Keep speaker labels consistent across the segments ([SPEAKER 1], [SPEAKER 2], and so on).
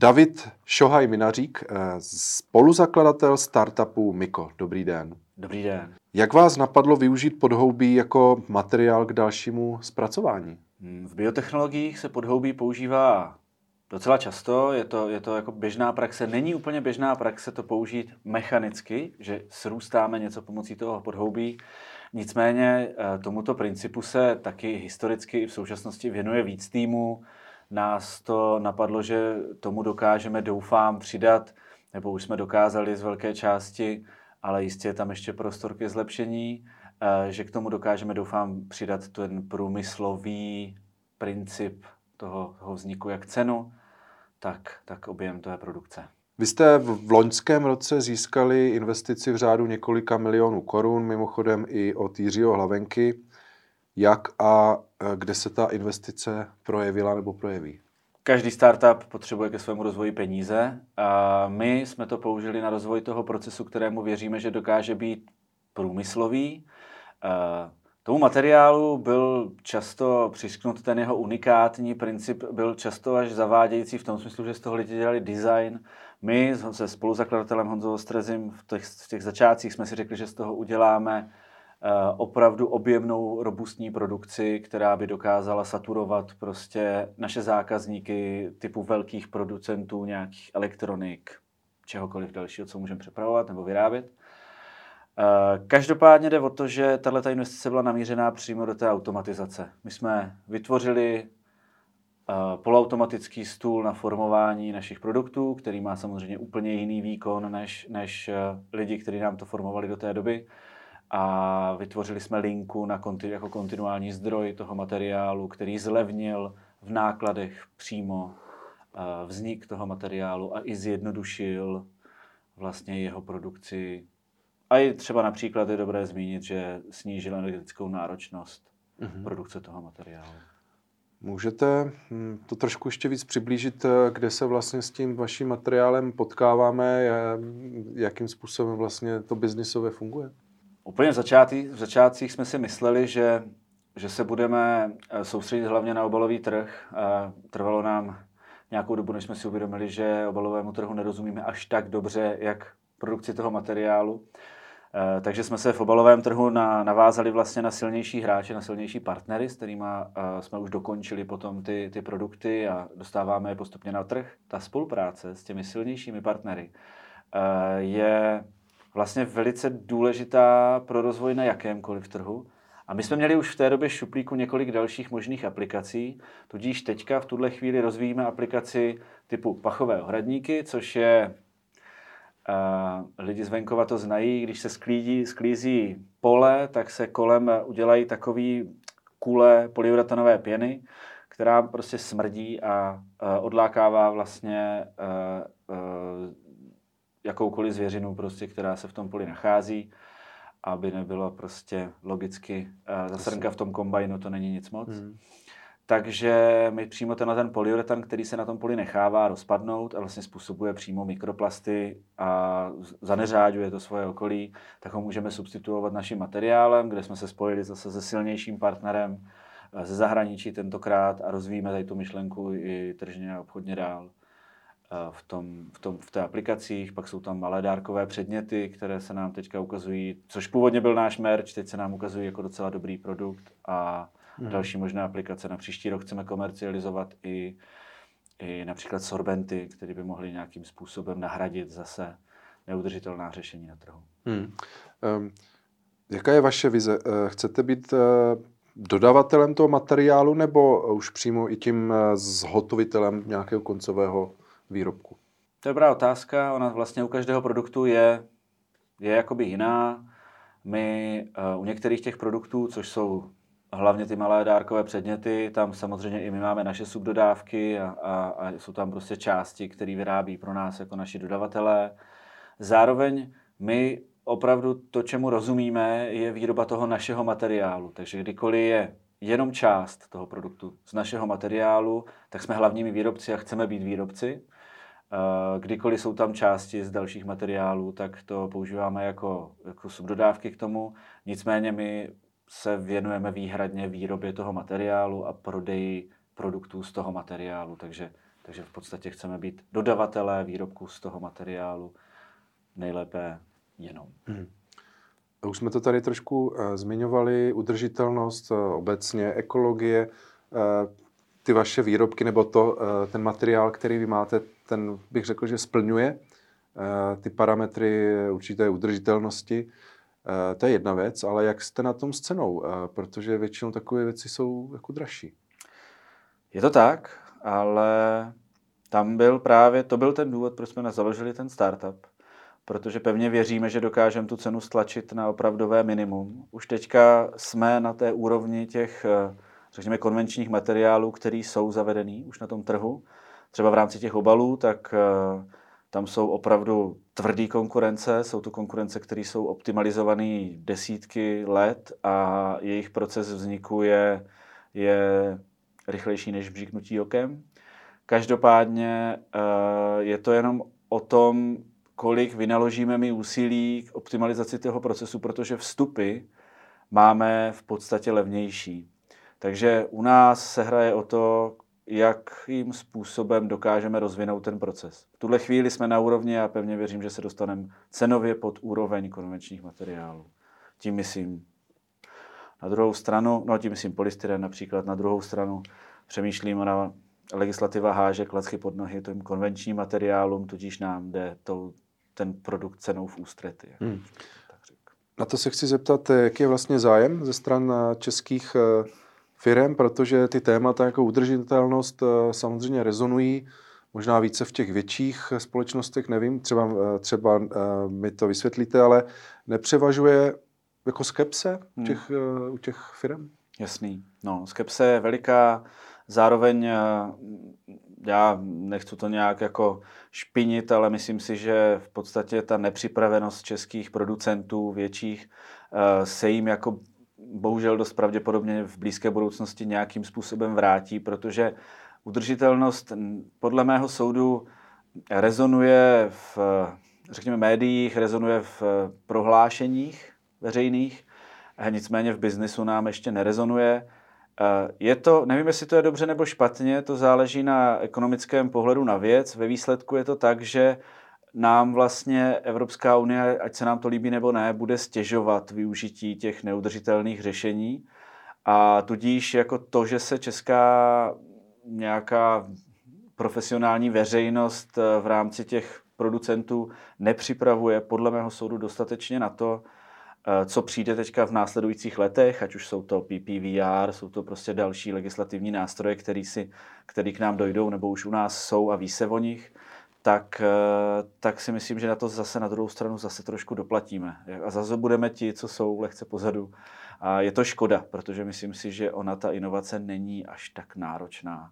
[SPEAKER 1] David Šohaj Minařík, eh, spoluzakladatel startupu Miko. Dobrý den.
[SPEAKER 2] Dobrý den.
[SPEAKER 1] Jak vás napadlo využít podhoubí jako materiál k dalšímu zpracování?
[SPEAKER 2] Hmm, v biotechnologiích se podhoubí používá docela často, je to, je to jako běžná praxe. Není úplně běžná praxe to použít mechanicky, že srůstáme něco pomocí toho podhoubí. Nicméně eh, tomuto principu se taky historicky i v současnosti věnuje víc týmů. Nás to napadlo, že tomu dokážeme, doufám, přidat, nebo už jsme dokázali z velké části, ale jistě je tam ještě prostor ke zlepšení, eh, že k tomu dokážeme, doufám, přidat ten průmyslový princip toho, toho vzniku, jak cenu, tak, tak objem té produkce.
[SPEAKER 1] Vy jste v loňském roce získali investici v řádu několika milionů korun, mimochodem i od Jiřího Hlavenky. Jak a e, kde se ta investice projevila nebo projeví?
[SPEAKER 2] Každý startup potřebuje ke svému rozvoji peníze a my jsme to použili na rozvoj toho procesu, kterému věříme, že dokáže být průmyslový. E, tomu materiálu byl často přišknut ten jeho unikátní princip, byl často až zavádějící v tom smyslu, že z toho lidi dělali design. My se spoluzakladatelem Honzou Ostrezim v těch, v těch začátcích jsme si řekli, že z toho uděláme opravdu objemnou, robustní produkci, která by dokázala saturovat prostě naše zákazníky typu velkých producentů nějakých elektronik, čehokoliv dalšího, co můžeme přepravovat nebo vyrábět. Eh, každopádně jde o to, že tato investice byla namířená přímo do té automatizace. My jsme vytvořili eh, poloautomatický stůl na formování našich produktů, který má samozřejmě úplně jiný výkon než, než eh, lidi, kteří nám to formovali do té doby. A vytvořili jsme linku na konti, jako kontinuální zdroj toho materiálu, který zlevnil v nákladech přímo vznik toho materiálu a i zjednodušil vlastně jeho produkci a i třeba například je dobré zmínit, že snížil energetickou náročnost mm-hmm. produkce toho materiálu.
[SPEAKER 1] Můžete hm, to trošku ještě víc přiblížit, eh, kde se vlastně s tím vaším materiálem potkáváme, jakým způsobem vlastně to biznisově funguje?
[SPEAKER 2] Úplně v, začátí, v začátcích jsme si mysleli, že, že se budeme eh, soustředit hlavně na obalový trh. Trvalo nám nějakou dobu, než jsme si uvědomili, že obalovému trhu nerozumíme až tak dobře, jak produkci toho materiálu. Eh, takže jsme se v obalovém trhu na, navázali vlastně na silnější hráče, na silnější partnery, s kterými eh, jsme už dokončili potom ty, ty produkty a dostáváme je postupně na trh. Ta spolupráce s těmi silnějšími partnery je vlastně velice důležitá pro rozvoj na jakémkoliv trhu. A my jsme měli už v té době šuplíku několik dalších možných aplikací, tudíž teďka v tuhle chvíli rozvíjíme aplikaci typu pachové ohradníky, což je Uh, lidi z venkova to znají, když se sklízí, sklízí pole, tak se kolem udělají takový kule polyuratanové pěny, která prostě smrdí a uh, odlákává vlastně uh, uh, jakoukoliv zvěřinu, prostě, která se v tom poli nachází, aby nebylo prostě logicky uh, zasrnka v tom kombajnu, to není nic moc. Hmm. Takže my přímo tenhle ten polyuretan, který se na tom poli nechává rozpadnout a vlastně způsobuje přímo mikroplasty a zaneřáďuje to svoje okolí, tak ho můžeme substituovat naším materiálem, kde jsme se spojili zase se silnějším partnerem eh, ze zahraničí tentokrát a rozvíjíme tady tu myšlenku i tržně a obchodně dál eh, v, tom, v, tom, v té aplikacích. Pak jsou tam malé dárkové předměty, které se nám teďka ukazují, což původně byl náš merch, teď se nám ukazují jako docela dobrý produkt a hmm. další možné aplikace. Na příští rok chceme komercializovat i, i například sorbenty, které by mohly nějakým způsobem nahradit zase neudržitelná řešení na trhu. Hmm.
[SPEAKER 1] Um, jaká je vaše vize? Eh, chcete být uh, dodavatelem toho materiálu nebo už přímo i tím zhotovitelem nějakého koncového výrobku?
[SPEAKER 2] To je dobrá otázka. Ona vlastně u každého produktu je, je jakoby jiná. My uh, u některých těch produktů, což jsou hlavně ty malé dárkové předměty, tam samozřejmě i my máme naše subdodávky a, a, a jsou tam prostě části, které vyrábí pro nás jako naši dodavatelé. Zároveň my opravdu to, čemu rozumíme, je výroba toho našeho materiálu. Takže kdykoliv je jenom část toho produktu z našeho materiálu, tak jsme hlavními výrobci a chceme být výrobci. Kdykoliv jsou tam části z dalších materiálů, tak to používáme jako, jako subdodávky k tomu. Nicméně my se věnujeme výhradně výrobě toho materiálu a prodeji produktů z toho materiálu, takže Takže v podstatě chceme být dodavatelé výrobků z toho materiálu nejlépe jenom. Hmm.
[SPEAKER 1] Už jsme to tady trošku uh, zmiňovali, udržitelnost, uh, obecně ekologie, uh, ty vaše výrobky nebo to, uh, ten materiál, který vy máte, ten bych řekl, že splňuje uh, ty parametry určité udržitelnosti. Uh, to je jedna věc, ale jak jste na tom s cenou? Uh, protože většinou takové věci jsou jako dražší.
[SPEAKER 2] Je to tak, ale tam byl právě, to byl ten důvod, proč jsme založili ten startup protože pevně věříme, že dokážeme tu cenu stlačit na opravdové minimum. Už teďka jsme na té úrovni těch, eh, řekněme, konvenčních materiálů, které jsou zavedený už na tom trhu. Třeba v rámci těch obalů, tak eh, tam jsou opravdu tvrdý konkurence, jsou to konkurence, které jsou optimalizované desítky let a jejich proces vzniku je, je rychlejší než bříknutí okem. Každopádně eh, je to jenom o tom, kolik vynaložíme my úsilí k optimalizaci toho procesu, protože vstupy máme v podstatě levnější. Takže u nás se hraje o to, jakým způsobem dokážeme rozvinout ten proces. V tuhle chvíli jsme na úrovni a pevně věřím, že se dostaneme cenově pod úroveň konvenčních materiálů. Tím myslím na druhou stranu, no tím myslím polystyren například, na druhou stranu přemýšlím na legislativa háže klacky pod nohy tím konvenčním materiálům, tudíž nám jde tou ten produkt cenou v ústrety. Hmm.
[SPEAKER 1] Na to se chci zeptat, jaký je vlastně zájem ze stran eh, českých eh, firm, protože ty témata jako udržitelnost eh, samozřejmě rezonují možná více v těch větších společnostech, nevím, třeba, třeba mi to vysvětlíte, ale nepřevažuje jako skepse u hmm. těch, hmm. u těch firm?
[SPEAKER 2] Jasný. No, skepse je veliká, zároveň já nechci to nějak jako špinit, ale myslím si, že v podstatě ta nepřipravenost českých producentů větších eh, se jim jako bohužel dost pravděpodobně v blízké budoucnosti nějakým způsobem vrátí, protože udržitelnost podle mého soudu rezonuje v, řekněme, médiích, rezonuje v prohlášeních veřejných, nicméně v biznisu nám ještě nerezonuje. Eh, je to, nevím, jestli to je dobře nebo špatně, to záleží na ekonomickém pohledu na věc. Ve výsledku je to tak, že nám vlastně Evropská unie, ať se nám to líbí nebo ne, bude stěžovat využití těch neudržitelných řešení. A tudíž jako to, že se česká nějaká profesionální veřejnost eh, v rámci těch producentů nepřipravuje podle mého soudu dostatečně na to, Eh, co přijde teďka v následujících letech, ať už jsou to PPVR, jsou to prostě další legislativní nástroje, který, si, který k nám dojdou nebo už u nás jsou a ví se o nich, tak, eh, tak si myslím, že na to zase na druhou stranu zase trošku doplatíme. A zase budeme ti, co jsou lehce pozadu. A je to škoda, protože myslím si, že ona ta inovace není až tak náročná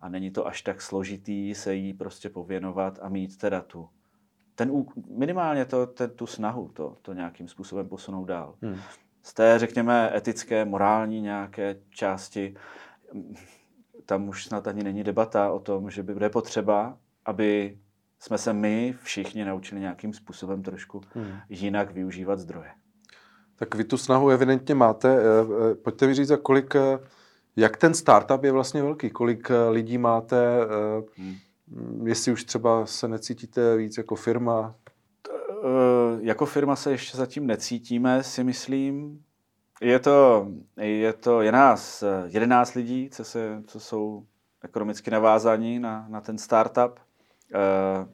[SPEAKER 2] a není to až tak složitý se jí prostě pověnovat a mít teda tu ten, minimálně to, ten, tu snahu to, to nějakým způsobem posunout dál. Hmm. Z té, řekněme, etické, morální nějaké části, tam už snad ani není debata o tom, že by bude potřeba, aby jsme se my všichni naučili nějakým způsobem trošku hmm. jinak využívat zdroje.
[SPEAKER 1] Tak vy tu snahu evidentně máte. Eh, eh, pojďte mi říct, kolik, eh, jak ten startup je vlastně velký, kolik lidí máte, hmm Mm, jestli už třeba se necítíte víc jako firma?
[SPEAKER 2] Eh, jako firma se ještě zatím necítíme, si myslím. Je to, je to, je nás 11 lidí, co, se, co jsou ekonomicky navázaní na, na ten startup. Eh,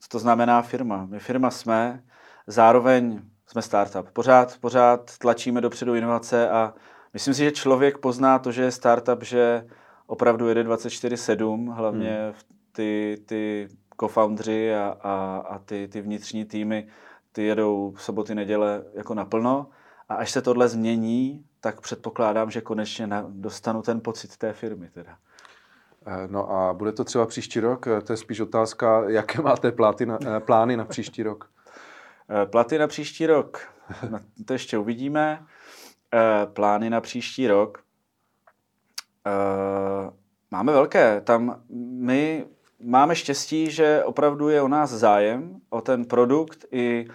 [SPEAKER 2] co to znamená firma? My firma jsme, zároveň jsme startup. Pořád, pořád tlačíme dopředu inovace a myslím si, že člověk pozná to, že je startup, že opravdu jede 24-7, hlavně hmm. ty, ty co-foundři a, a, a ty, ty vnitřní týmy, ty jedou soboty, neděle jako naplno. A až se tohle změní, tak předpokládám, že konečně dostanu ten pocit té firmy. Teda.
[SPEAKER 1] Eh, no a bude to třeba příští rok? Eh, to je spíš otázka, jaké máte pláty na, eh, plány na příští rok?
[SPEAKER 2] Platy na příští rok, to ještě uvidíme. Plány na příští rok. Máme velké. Tam my máme štěstí, že opravdu je o nás zájem, o ten produkt i,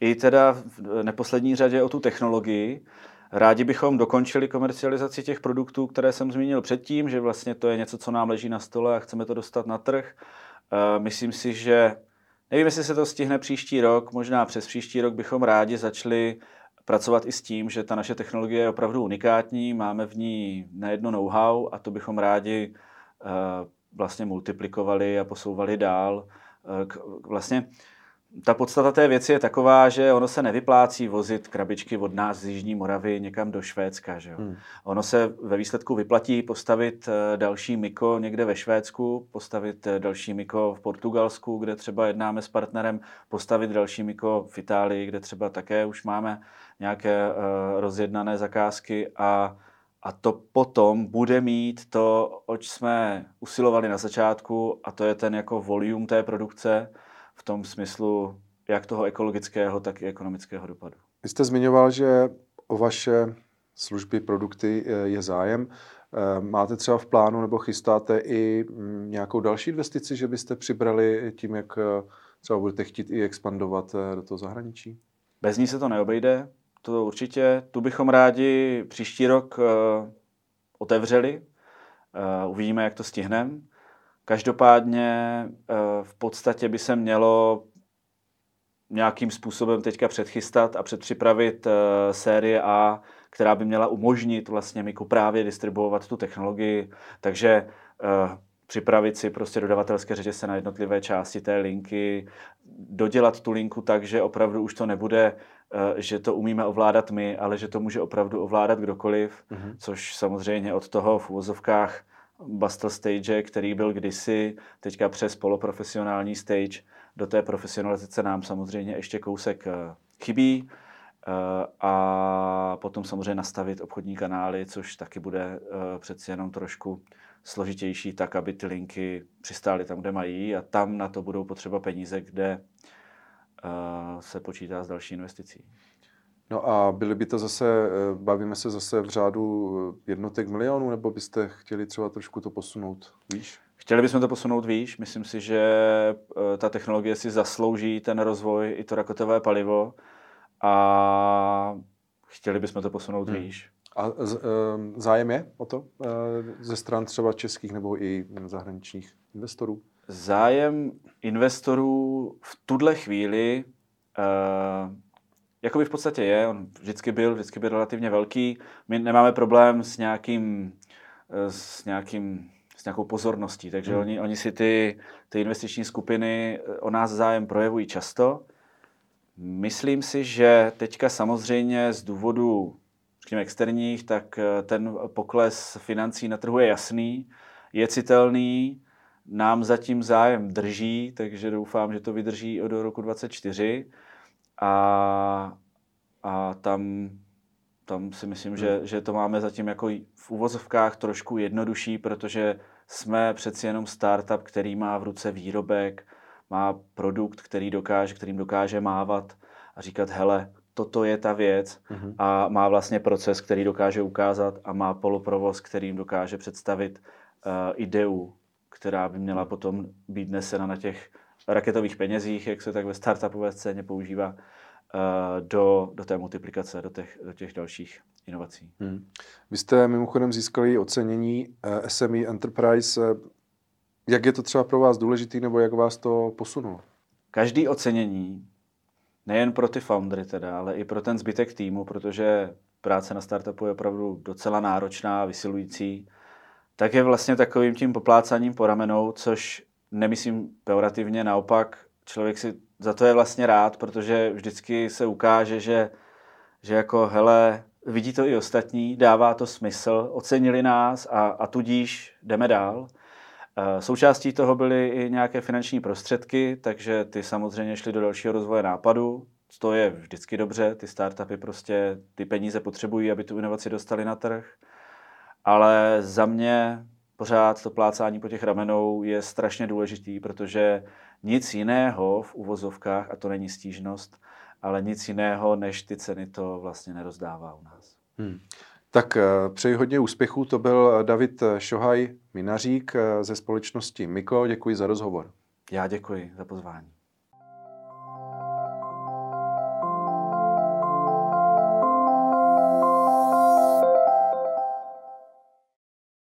[SPEAKER 2] i teda v neposlední řadě o tu technologii. Rádi bychom dokončili komercializaci těch produktů, které jsem zmínil předtím, že vlastně to je něco, co nám leží na stole a chceme to dostat na trh. Eh, myslím si, že nevím, jestli se to stihne příští rok, možná přes příští rok bychom rádi začali pracovat i s tím, že ta naše technologie je opravdu unikátní, máme v ní nejedno know-how a to bychom rádi eh, vlastně multiplikovali a posouvali dál. Vlastně ta podstata té věci je taková, že ono se nevyplácí vozit krabičky od nás z Jižní Moravy někam do Švédska. Že jo? Hmm. Ono se ve výsledku vyplatí postavit eh, další Miko někde ve Švédsku, postavit eh, další Miko v Portugalsku, kde třeba jednáme s partnerem, postavit další Miko v Itálii, kde třeba také už máme nějaké uh, rozjednané zakázky a a to potom bude mít to, oč jsme usilovali na začátku, a to je ten jako volume té produkce, v tom smyslu jak toho ekologického, tak i ekonomického dopadu.
[SPEAKER 1] Vy jste zmiňoval, že o vaše služby, produkty eh, je zájem. Eh, máte třeba v plánu nebo chystáte i mm, nějakou další investici, že byste přibrali tím, jak eh, třeba budete chtít i expandovat do toho zahraničí?
[SPEAKER 2] Bez ní se to neobejde, to určitě. Tu bychom rádi příští rok otevřeli. Uvidíme, jak to stihneme. Každopádně eh, v podstatě by se mělo nějakým způsobem teďka předchystat a předpřipravit eh, série A, která by měla umožnit vlastně Miku právě distribuovat tu technologii. Takže eh, připravit si prostě dodavatelské řetězce na jednotlivé části té linky, dodělat tu linku tak, že opravdu už to nebude, že to umíme ovládat my, ale že to může opravdu ovládat kdokoliv, mm-hmm. což samozřejmě od toho v úvozovkách Bastel Stage, který byl kdysi, teďka přes poloprofesionální stage, do té profesionalizace nám samozřejmě ještě kousek eh, chybí eh, a potom samozřejmě nastavit obchodní kanály, což taky bude eh, přeci jenom trošku složitější, tak aby ty linky přistály tam, kde mají a tam na to budou potřeba peníze, kde se počítá s další investicí.
[SPEAKER 1] No a byly by to zase, eh, bavíme se zase v řádu eh, jednotek milionů, nebo byste chtěli třeba trošku to posunout výš?
[SPEAKER 2] Chtěli bychom to posunout výš. Myslím si, že eh, ta technologie si zaslouží ten rozvoj i to rakotové palivo a chtěli bychom to posunout hmm. výš.
[SPEAKER 1] A z, zájem je o to ze stran třeba českých nebo i zahraničních investorů?
[SPEAKER 2] Zájem investorů v tuhle chvíli Jakoby v podstatě je, on vždycky byl, vždycky byl relativně velký. My nemáme problém s nějakým, eh, s nějakým s nějakou pozorností, takže hmm. oni, oni si ty, ty investiční skupiny eh, o nás zájem projevují často. Myslím si, že teďka samozřejmě z důvodu řekněme, externích, tak eh, ten pokles financí na trhu je jasný, je citelný, nám zatím zájem drží, takže doufám, že to vydrží od roku 2024 a, a tam, tam si myslím, hmm. že, že to máme zatím jako v uvozovkách trošku jednodušší, protože jsme přeci jenom startup, který má v ruce výrobek, má produkt, který dokáže, kterým dokáže mávat a říkat, hele, toto je ta věc. Hmm. A má vlastně proces, který dokáže ukázat a má poloprovoz, kterým dokáže představit uh, ideu, která by měla potom být nesena na těch raketových penězích, jak se tak ve startupové scéně používá, eh, do, do té multiplikace, do těch, do těch dalších inovací. Hmm.
[SPEAKER 1] Vy jste mimochodem získali ocenění eh, SME Enterprise. Jak je to třeba pro vás důležitý, nebo jak vás to posunulo?
[SPEAKER 2] Každý ocenění, nejen pro ty foundry teda, ale i pro ten zbytek týmu, protože práce na startupu je opravdu docela náročná, vysilující, tak je vlastně takovým tím poplácaním po ramenou, což nemyslím peorativně, naopak člověk si za to je vlastně rád, protože vždycky se ukáže, že, že jako hele, vidí to i ostatní, dává to smysl, ocenili nás a, a tudíž jdeme dál. Eh, součástí toho byly i nějaké finanční prostředky, takže ty samozřejmě šly do dalšího rozvoje nápadu. To je vždycky dobře, ty startupy prostě ty peníze potřebují, aby tu inovaci dostali na trh. Ale za mě pořád to plácání po těch ramenou je strašně důležitý, protože nic jiného v uvozovkách, a to není stížnost, ale nic jiného než ty ceny to vlastně nerozdává u nás. Hmm.
[SPEAKER 1] Tak eh, přeji hodně úspěchů. To byl David Šohaj, minařík eh, ze společnosti Miko. Děkuji za rozhovor.
[SPEAKER 2] Já děkuji za pozvání.